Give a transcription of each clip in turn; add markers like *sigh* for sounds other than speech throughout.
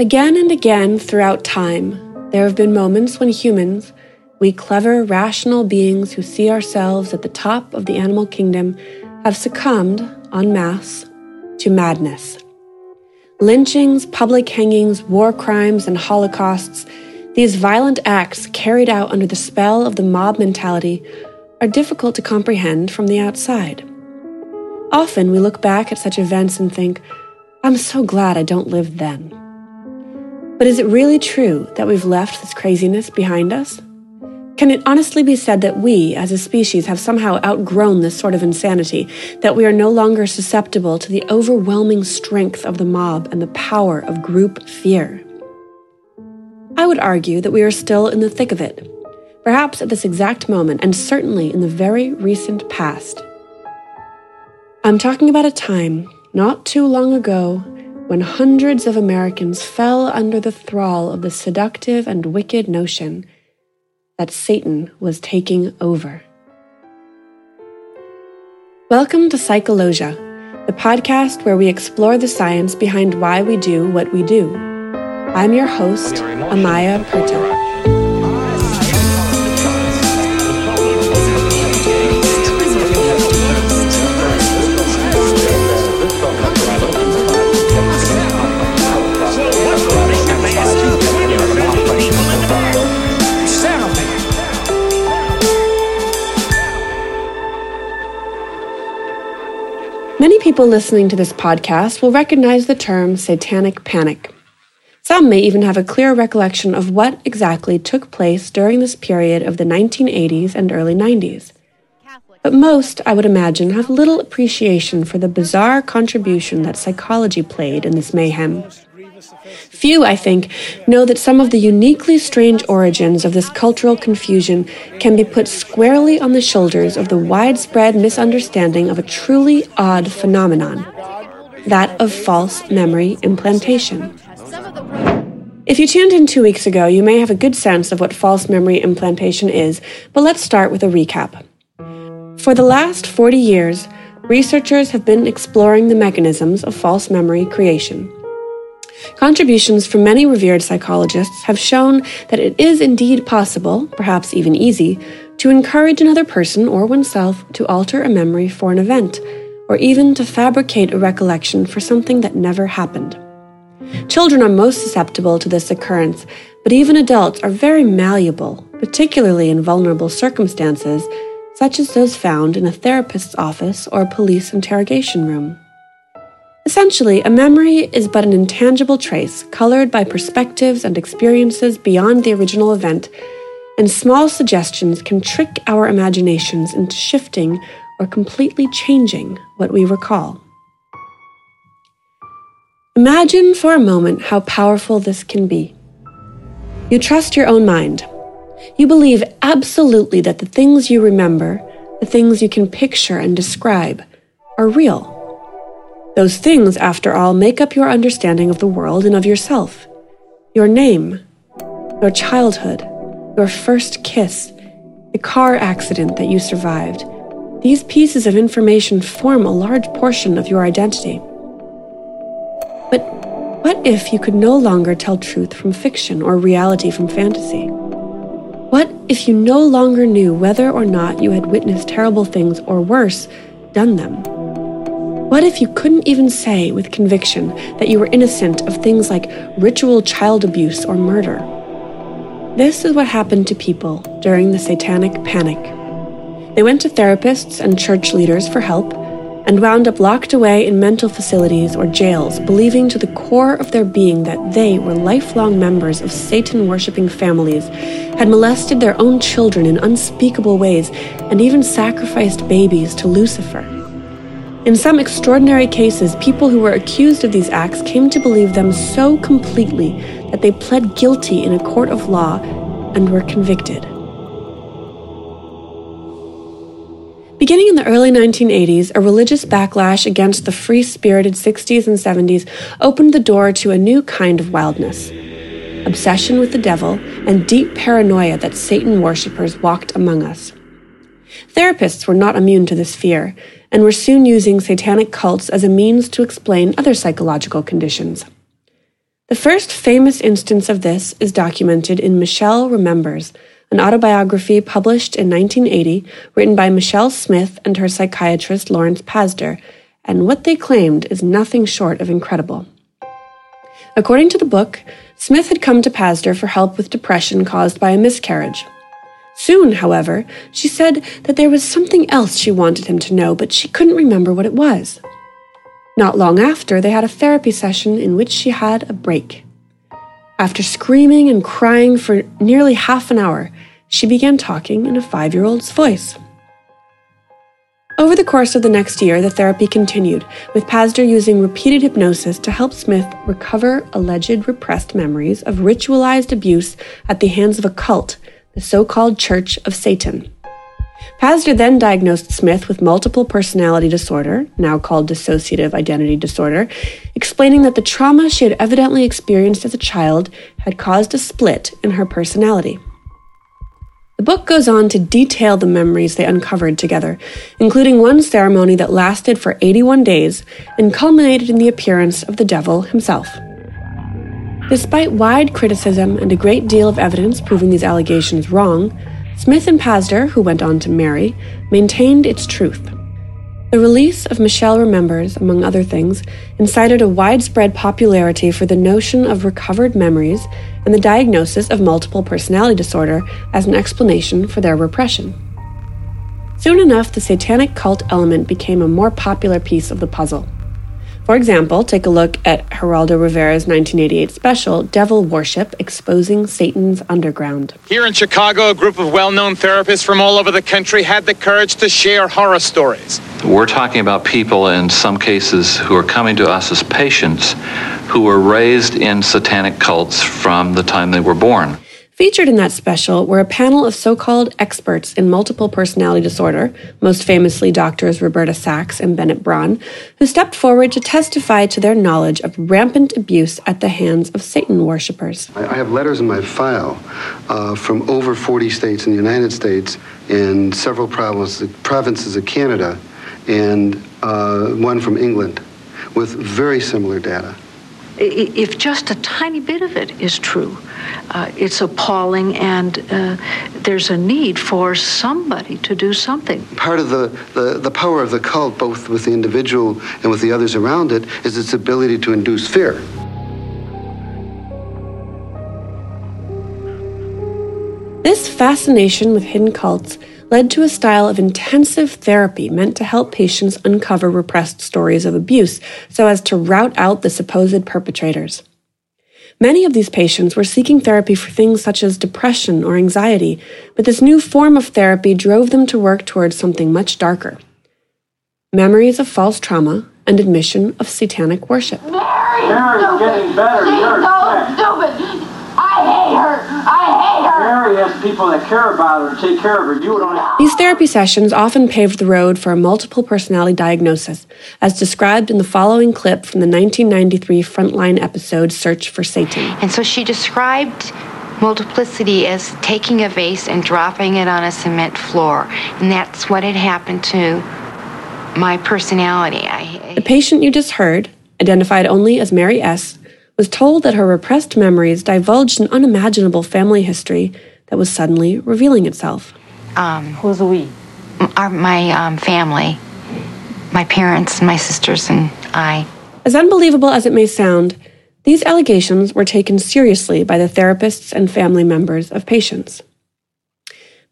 Again and again throughout time, there have been moments when humans, we clever, rational beings who see ourselves at the top of the animal kingdom, have succumbed, en masse, to madness. Lynchings, public hangings, war crimes, and holocausts, these violent acts carried out under the spell of the mob mentality, are difficult to comprehend from the outside. Often we look back at such events and think, I'm so glad I don't live then. But is it really true that we've left this craziness behind us? Can it honestly be said that we, as a species, have somehow outgrown this sort of insanity, that we are no longer susceptible to the overwhelming strength of the mob and the power of group fear? I would argue that we are still in the thick of it, perhaps at this exact moment, and certainly in the very recent past. I'm talking about a time, not too long ago, when hundreds of Americans fell under the thrall of the seductive and wicked notion that Satan was taking over. Welcome to Psychologia, the podcast where we explore the science behind why we do what we do. I'm your host, Amaya Perta. People listening to this podcast will recognize the term satanic panic. Some may even have a clear recollection of what exactly took place during this period of the 1980s and early 90s. But most, I would imagine, have little appreciation for the bizarre contribution that psychology played in this mayhem. Few, I think, know that some of the uniquely strange origins of this cultural confusion can be put squarely on the shoulders of the widespread misunderstanding of a truly odd phenomenon that of false memory implantation. If you tuned in two weeks ago, you may have a good sense of what false memory implantation is, but let's start with a recap. For the last 40 years, researchers have been exploring the mechanisms of false memory creation. Contributions from many revered psychologists have shown that it is indeed possible, perhaps even easy, to encourage another person or oneself to alter a memory for an event, or even to fabricate a recollection for something that never happened. Children are most susceptible to this occurrence, but even adults are very malleable, particularly in vulnerable circumstances, such as those found in a therapist's office or a police interrogation room. Essentially, a memory is but an intangible trace colored by perspectives and experiences beyond the original event, and small suggestions can trick our imaginations into shifting or completely changing what we recall. Imagine for a moment how powerful this can be. You trust your own mind. You believe absolutely that the things you remember, the things you can picture and describe, are real those things, after all, make up your understanding of the world and of yourself. Your name, your childhood, your first kiss, the car accident that you survived. These pieces of information form a large portion of your identity. But what if you could no longer tell truth from fiction or reality from fantasy? What if you no longer knew whether or not you had witnessed terrible things or worse, done them? What if you couldn't even say with conviction that you were innocent of things like ritual child abuse or murder? This is what happened to people during the Satanic Panic. They went to therapists and church leaders for help and wound up locked away in mental facilities or jails, believing to the core of their being that they were lifelong members of Satan worshipping families, had molested their own children in unspeakable ways, and even sacrificed babies to Lucifer. In some extraordinary cases, people who were accused of these acts came to believe them so completely that they pled guilty in a court of law and were convicted. Beginning in the early 1980s, a religious backlash against the free spirited 60s and 70s opened the door to a new kind of wildness obsession with the devil and deep paranoia that Satan worshippers walked among us. Therapists were not immune to this fear, and were soon using satanic cults as a means to explain other psychological conditions. The first famous instance of this is documented in Michelle Remembers, an autobiography published in 1980, written by Michelle Smith and her psychiatrist Lawrence Pazder, and what they claimed is nothing short of incredible. According to the book, Smith had come to Pazder for help with depression caused by a miscarriage. Soon, however, she said that there was something else she wanted him to know, but she couldn't remember what it was. Not long after, they had a therapy session in which she had a break. After screaming and crying for nearly half an hour, she began talking in a five year old's voice. Over the course of the next year, the therapy continued, with Pazder using repeated hypnosis to help Smith recover alleged repressed memories of ritualized abuse at the hands of a cult, the so called Church of Satan. Pazder then diagnosed Smith with multiple personality disorder, now called dissociative identity disorder, explaining that the trauma she had evidently experienced as a child had caused a split in her personality. The book goes on to detail the memories they uncovered together, including one ceremony that lasted for 81 days and culminated in the appearance of the devil himself. Despite wide criticism and a great deal of evidence proving these allegations wrong, Smith and Pazder, who went on to marry, maintained its truth. The release of Michelle Remembers, among other things, incited a widespread popularity for the notion of recovered memories and the diagnosis of multiple personality disorder as an explanation for their repression. Soon enough, the satanic cult element became a more popular piece of the puzzle. For example, take a look at Geraldo Rivera's 1988 special, Devil Worship Exposing Satan's Underground. Here in Chicago, a group of well known therapists from all over the country had the courage to share horror stories. We're talking about people in some cases who are coming to us as patients who were raised in satanic cults from the time they were born. Featured in that special were a panel of so called experts in multiple personality disorder, most famously doctors Roberta Sachs and Bennett Braun, who stepped forward to testify to their knowledge of rampant abuse at the hands of Satan worshippers. I have letters in my file uh, from over 40 states in the United States and several provinces of Canada and uh, one from England with very similar data if just a tiny bit of it is true, uh, it's appalling, and uh, there's a need for somebody to do something. Part of the, the, the power of the cult, both with the individual and with the others around it, is its ability to induce fear. This fascination with hidden cults led to a style of intensive therapy meant to help patients uncover repressed stories of abuse so as to rout out the supposed perpetrators. Many of these patients were seeking therapy for things such as depression or anxiety, but this new form of therapy drove them to work towards something much darker memories of false trauma and admission of satanic worship. Mary, Mary's getting better. She's You're so stupid. I hate her. I These therapy sessions often paved the road for a multiple personality diagnosis, as described in the following clip from the 1993 Frontline episode Search for Satan. And so she described multiplicity as taking a vase and dropping it on a cement floor. And that's what had happened to my personality. I, the patient you just heard, identified only as Mary S., was told that her repressed memories divulged an unimaginable family history that was suddenly revealing itself. Um, Who's we? Our, my um, family, my parents, my sisters, and I. As unbelievable as it may sound, these allegations were taken seriously by the therapists and family members of patients.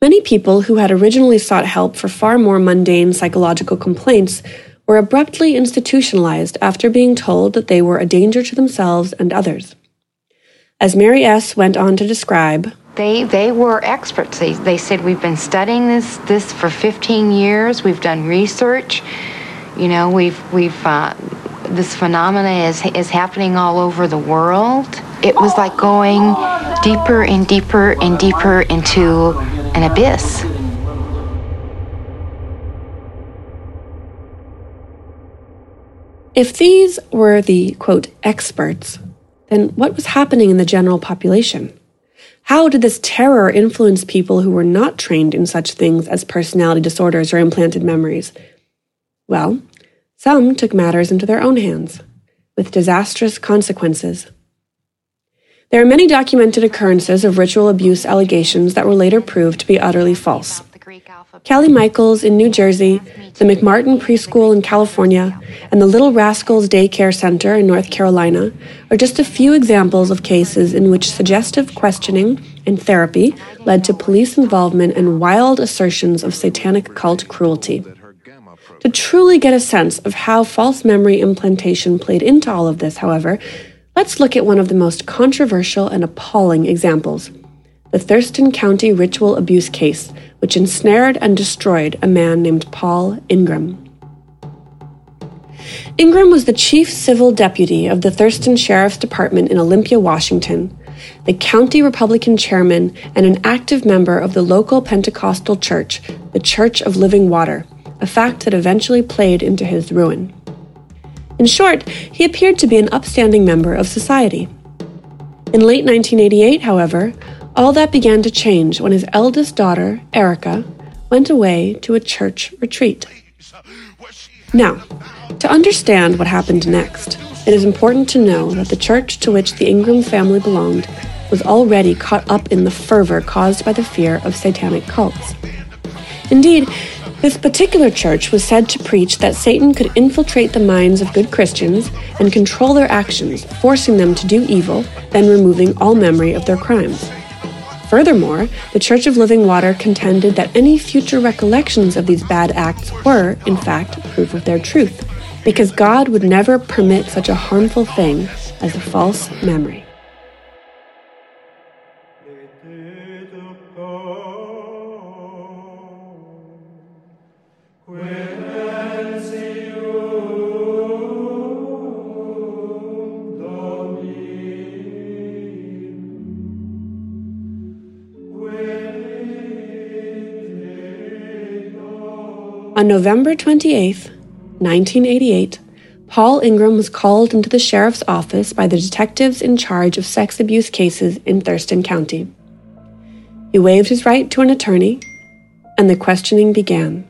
Many people who had originally sought help for far more mundane psychological complaints were abruptly institutionalized after being told that they were a danger to themselves and others. As Mary S. went on to describe, they, they were experts. They, they said, We've been studying this, this for 15 years, we've done research. You know, we've, we've, uh, this phenomena is, is happening all over the world. It was like going deeper and deeper and deeper into an abyss. If these were the, quote, experts, then what was happening in the general population? How did this terror influence people who were not trained in such things as personality disorders or implanted memories? Well, some took matters into their own hands, with disastrous consequences. There are many documented occurrences of ritual abuse allegations that were later proved to be utterly false. Kelly Michaels in New Jersey, the McMartin Preschool in California, and the Little Rascals Daycare Center in North Carolina are just a few examples of cases in which suggestive questioning and therapy led to police involvement and wild assertions of satanic cult cruelty. To truly get a sense of how false memory implantation played into all of this, however, Let's look at one of the most controversial and appalling examples the Thurston County ritual abuse case, which ensnared and destroyed a man named Paul Ingram. Ingram was the chief civil deputy of the Thurston Sheriff's Department in Olympia, Washington, the county Republican chairman, and an active member of the local Pentecostal church, the Church of Living Water, a fact that eventually played into his ruin. In short, he appeared to be an upstanding member of society. In late 1988, however, all that began to change when his eldest daughter, Erica, went away to a church retreat. Now, to understand what happened next, it is important to know that the church to which the Ingram family belonged was already caught up in the fervor caused by the fear of satanic cults. Indeed, this particular church was said to preach that Satan could infiltrate the minds of good Christians and control their actions, forcing them to do evil, then removing all memory of their crimes. Furthermore, the Church of Living Water contended that any future recollections of these bad acts were, in fact, proof of their truth, because God would never permit such a harmful thing as a false memory. On November 28, 1988, Paul Ingram was called into the sheriff's office by the detectives in charge of sex abuse cases in Thurston County. He waived his right to an attorney, and the questioning began.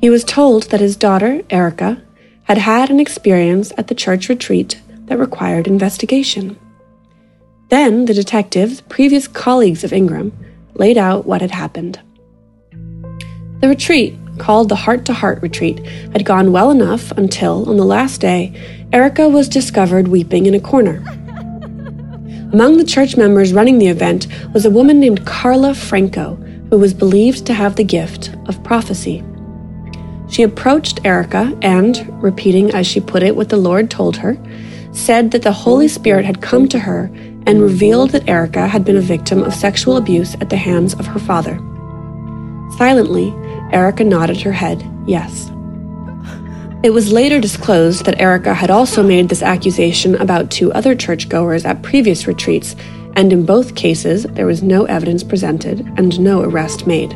He was told that his daughter, Erica, had had an experience at the church retreat that required investigation. Then the detectives, previous colleagues of Ingram, laid out what had happened. The retreat called the Heart to Heart Retreat, had gone well enough until, on the last day, Erica was discovered weeping in a corner. Among the church members running the event was a woman named Karla Franko, who was believed to have the gift of prophecy. She approached Erica and, repeating as she put it what the Lord told her, said that the Holy Spirit had come to her and revealed that Erica had been a victim of sexual abuse at the hands of her father. Silently, Erica nodded her head, yes. It was later disclosed that Erica had also made this accusation about two other churchgoers at previous retreats, and in both cases there was no evidence presented and no arrest made.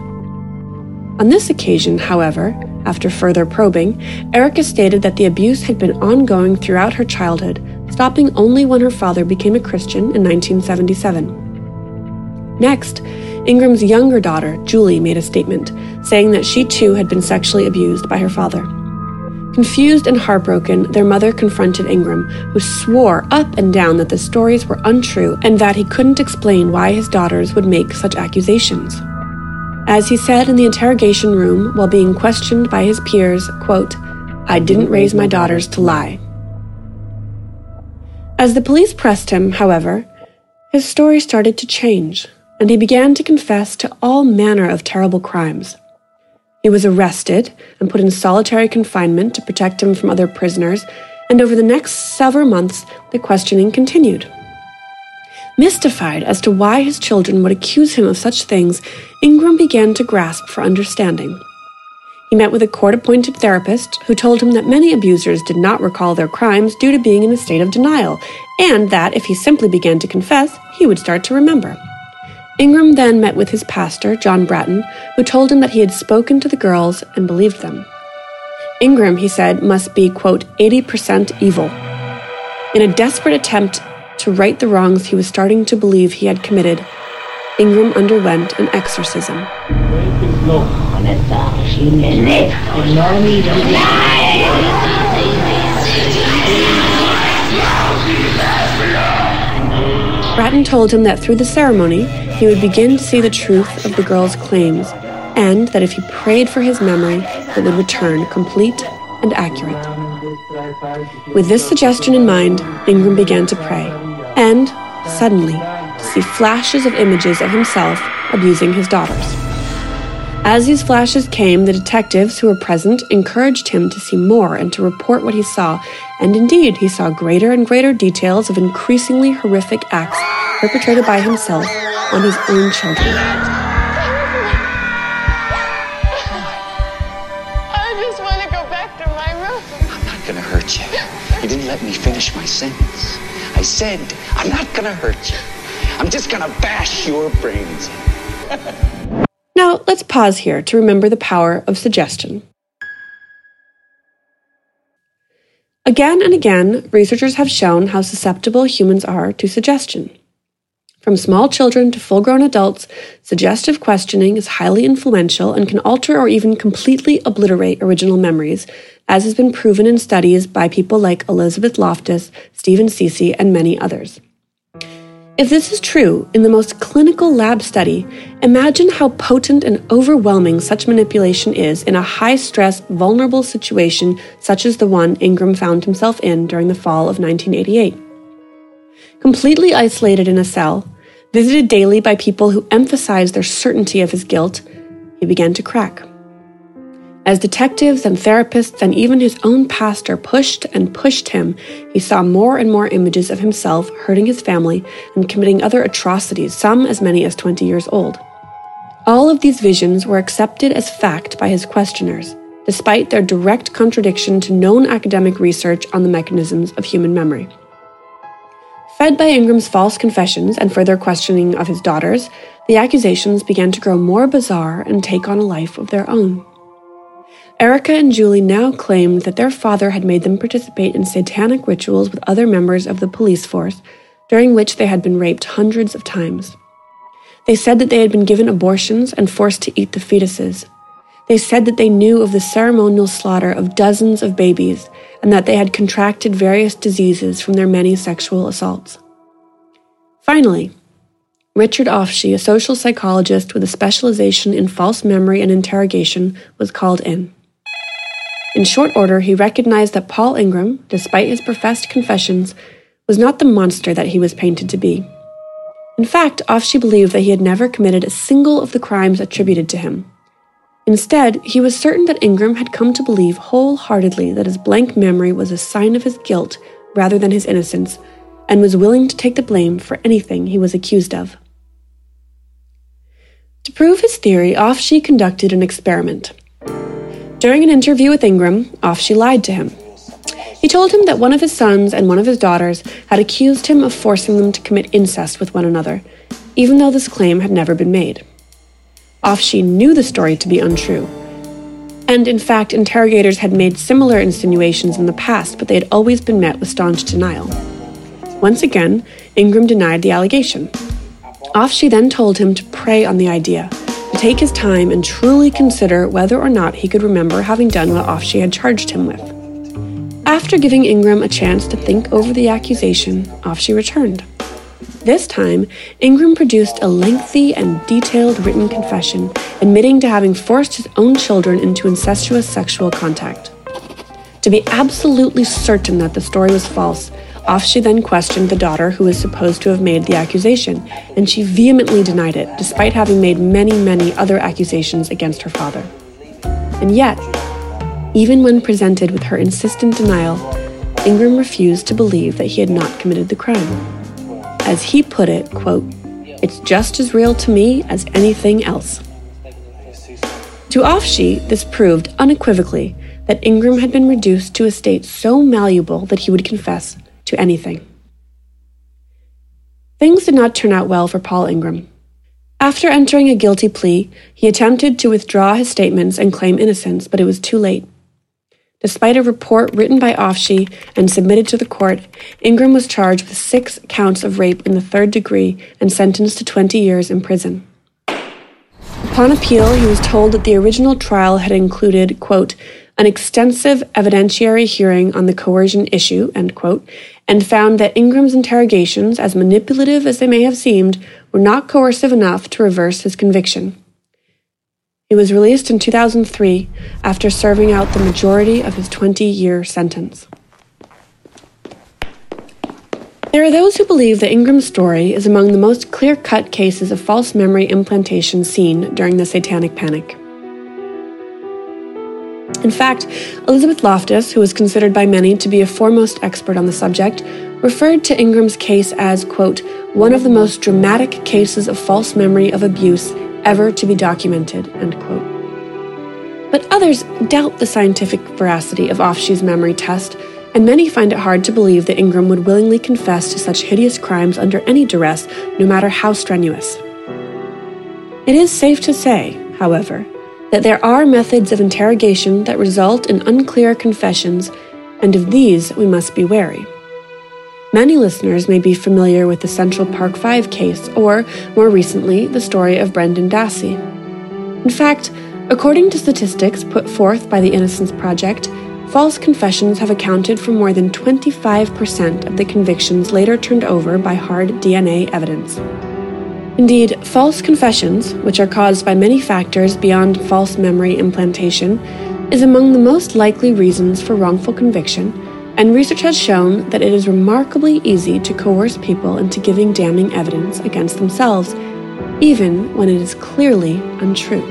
On this occasion, however, after further probing, Erica stated that the abuse had been ongoing throughout her childhood, stopping only when her father became a Christian in 1977. Next, Ingram's younger daughter, Julie, made a statement, saying that she too had been sexually abused by her father. Confused and heartbroken, their mother confronted Ingram, who swore up and down that the stories were untrue and that he couldn't explain why his daughters would make such accusations. As he said in the interrogation room while being questioned by his peers, quote, I didn't raise my daughters to lie. As the police pressed him, however, his story started to change and he began to confess to all manner of terrible crimes. He was arrested and put in solitary confinement to protect him from other prisoners, and over the next several months, the questioning continued. Mystified as to why his children would accuse him of such things, Ingram began to grasp for understanding. He met with a court appointed therapist who told him that many abusers did not recall their crimes due to being in a state of denial, and that if he simply began to confess, he would start to remember. Ingram then met with his pastor, John Bratun, who told him that he had spoken to the girls and believed them. Ingram, he said, must be, quote, 80% evil. In a desperate attempt to right the wrongs he was starting to believe he had committed, Ingram underwent an exorcism. Bratun told him that through the ceremony, he would begin to see the truth of the girl's claims, and that if he prayed for his memory, it would return complete and accurate. With this suggestion in mind, Ingram began to pray, and, suddenly, to see flashes of images of himself abusing his daughters. As these flashes came, the detectives who were present encouraged him to see more and to report what he saw, and indeed, he saw greater and greater details of increasingly horrific acts perpetrated by himself on his own children. I just want to go back to my room. I'm not gonna hurt you. You didn't let me finish my sentence. I said, I'm not gonna hurt you. I'm just gonna bash your brains in. *laughs* Now, let's pause here to remember the power of suggestion. Again and again, researchers have shown how susceptible humans are to suggestion. From small children to full grown adults, suggestive questioning is highly influential and can alter or even completely obliterate original memories, as has been proven in studies by people like Elizabeth Loftus, Stephen Ceci, and many others. If this is true in the most clinical lab study, imagine how potent and overwhelming such manipulation is in a high stress, vulnerable situation such as the one Ingram found himself in during the fall of 1988. Completely isolated in a cell, visited daily by people who emphasized their certainty of his guilt, he began to crack. As detectives and therapists and even his own pastor pushed and pushed him, he saw more and more images of himself hurting his family and committing other atrocities, some as many as 20 years old. All of these visions were accepted as fact by his questioners, despite their direct contradiction to known academic research on the mechanisms of human memory. Fed by Ingram's false confessions and further questioning of his daughters, the accusations began to grow more bizarre and take on a life of their own. Erica and Julie now claimed that their father had made them participate in satanic rituals with other members of the police force, during which they had been raped hundreds of times. They said that they had been given abortions and forced to eat the fetuses. They said that they knew of the ceremonial slaughter of dozens of babies and that they had contracted various diseases from their many sexual assaults. Finally, Richard Ofshe, a social psychologist with a specialization in false memory and interrogation, was called in. In short order, he recognized that Paul Ingram, despite his professed confessions, was not the monster that he was painted to be. In fact, Ofshe believed that he had never committed a single of the crimes attributed to him. Instead, he was certain that Ingram had come to believe wholeheartedly that his blank memory was a sign of his guilt rather than his innocence, and was willing to take the blame for anything he was accused of. To prove his theory, Ofshe conducted an experiment. During an interview with Ingram, Ofshe lied to him. He told him that one of his sons and one of his daughters had accused him of forcing them to commit incest with one another, even though this claim had never been made. Ofshe knew the story to be untrue. And in fact, interrogators had made similar insinuations in the past, but they had always been met with staunch denial. Once again, Ingram denied the allegation. Ofshe then told him to pray on the idea, to take his time and truly consider whether or not he could remember having done what Ofshe had charged him with. After giving Ingram a chance to think over the accusation, Ofshe returned. This time, Ingram produced a lengthy and detailed written confession admitting to having forced his own children into incestuous sexual contact. To be absolutely certain that the story was false, Ofshe then questioned the daughter who was supposed to have made the accusation, and she vehemently denied it, despite having made many, many other accusations against her father. And yet, even when presented with her insistent denial, Ingram refused to believe that he had not committed the crime. As he put it, quote, it's just as real to me as anything else. To Ofshe, this proved unequivocally that Ingram had been reduced to a state so malleable that he would confess to anything. Things did not turn out well for Paul Ingram. After entering a guilty plea, he attempted to withdraw his statements and claim innocence, but it was too late. Despite a report written by Ofshe and submitted to the court, Ingram was charged with six counts of rape in the third degree and sentenced to 20 years in prison. Upon appeal, he was told that the original trial had included, quote, an extensive evidentiary hearing on the coercion issue, end quote, and found that Ingram's interrogations, as manipulative as they may have seemed, were not coercive enough to reverse his conviction. He was released in 2003 after serving out the majority of his 20 year sentence. There are those who believe that Ingram's story is among the most clear cut cases of false memory implantation seen during the Satanic Panic. In fact, Elizabeth Loftus, who was considered by many to be a foremost expert on the subject, referred to Ingram's case as, quote, one of the most dramatic cases of false memory of abuse ever to be documented, end quote. But others doubt the scientific veracity of Ofshe's memory test, and many find it hard to believe that Ingram would willingly confess to such hideous crimes under any duress, no matter how strenuous. It is safe to say, however, that there are methods of interrogation that result in unclear confessions, and of these we must be wary. Many listeners may be familiar with the Central Park 5 case, or, more recently, the story of Brendan Dassey. In fact, according to statistics put forth by the Innocence Project, false confessions have accounted for more than 25% of the convictions later turned over by hard DNA evidence. Indeed, false confessions, which are caused by many factors beyond false memory implantation, is among the most likely reasons for wrongful conviction and research has shown that it is remarkably easy to coerce people into giving damning evidence against themselves, even when it is clearly untrue.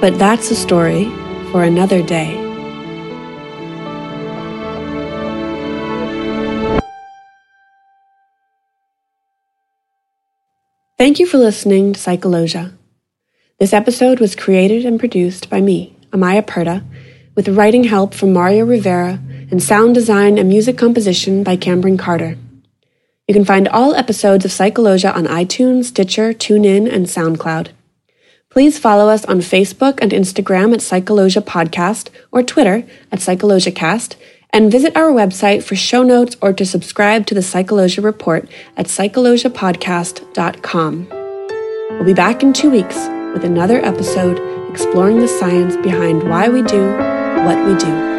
But that's a story for another day. Thank you for listening to Psychologia. This episode was created and produced by me, Amaya Perda, with writing help from Mario Rivera and sound design and music composition by Cameron Carter. You can find all episodes of Psychologia on iTunes, Stitcher, TuneIn, and SoundCloud. Please follow us on Facebook and Instagram at Psychologia Podcast or Twitter at PsychologiaCast, and visit our website for show notes or to subscribe to the Psychologia Report at psychologiapodcast.com. We'll be back in two weeks with another episode exploring the science behind why we do what we do.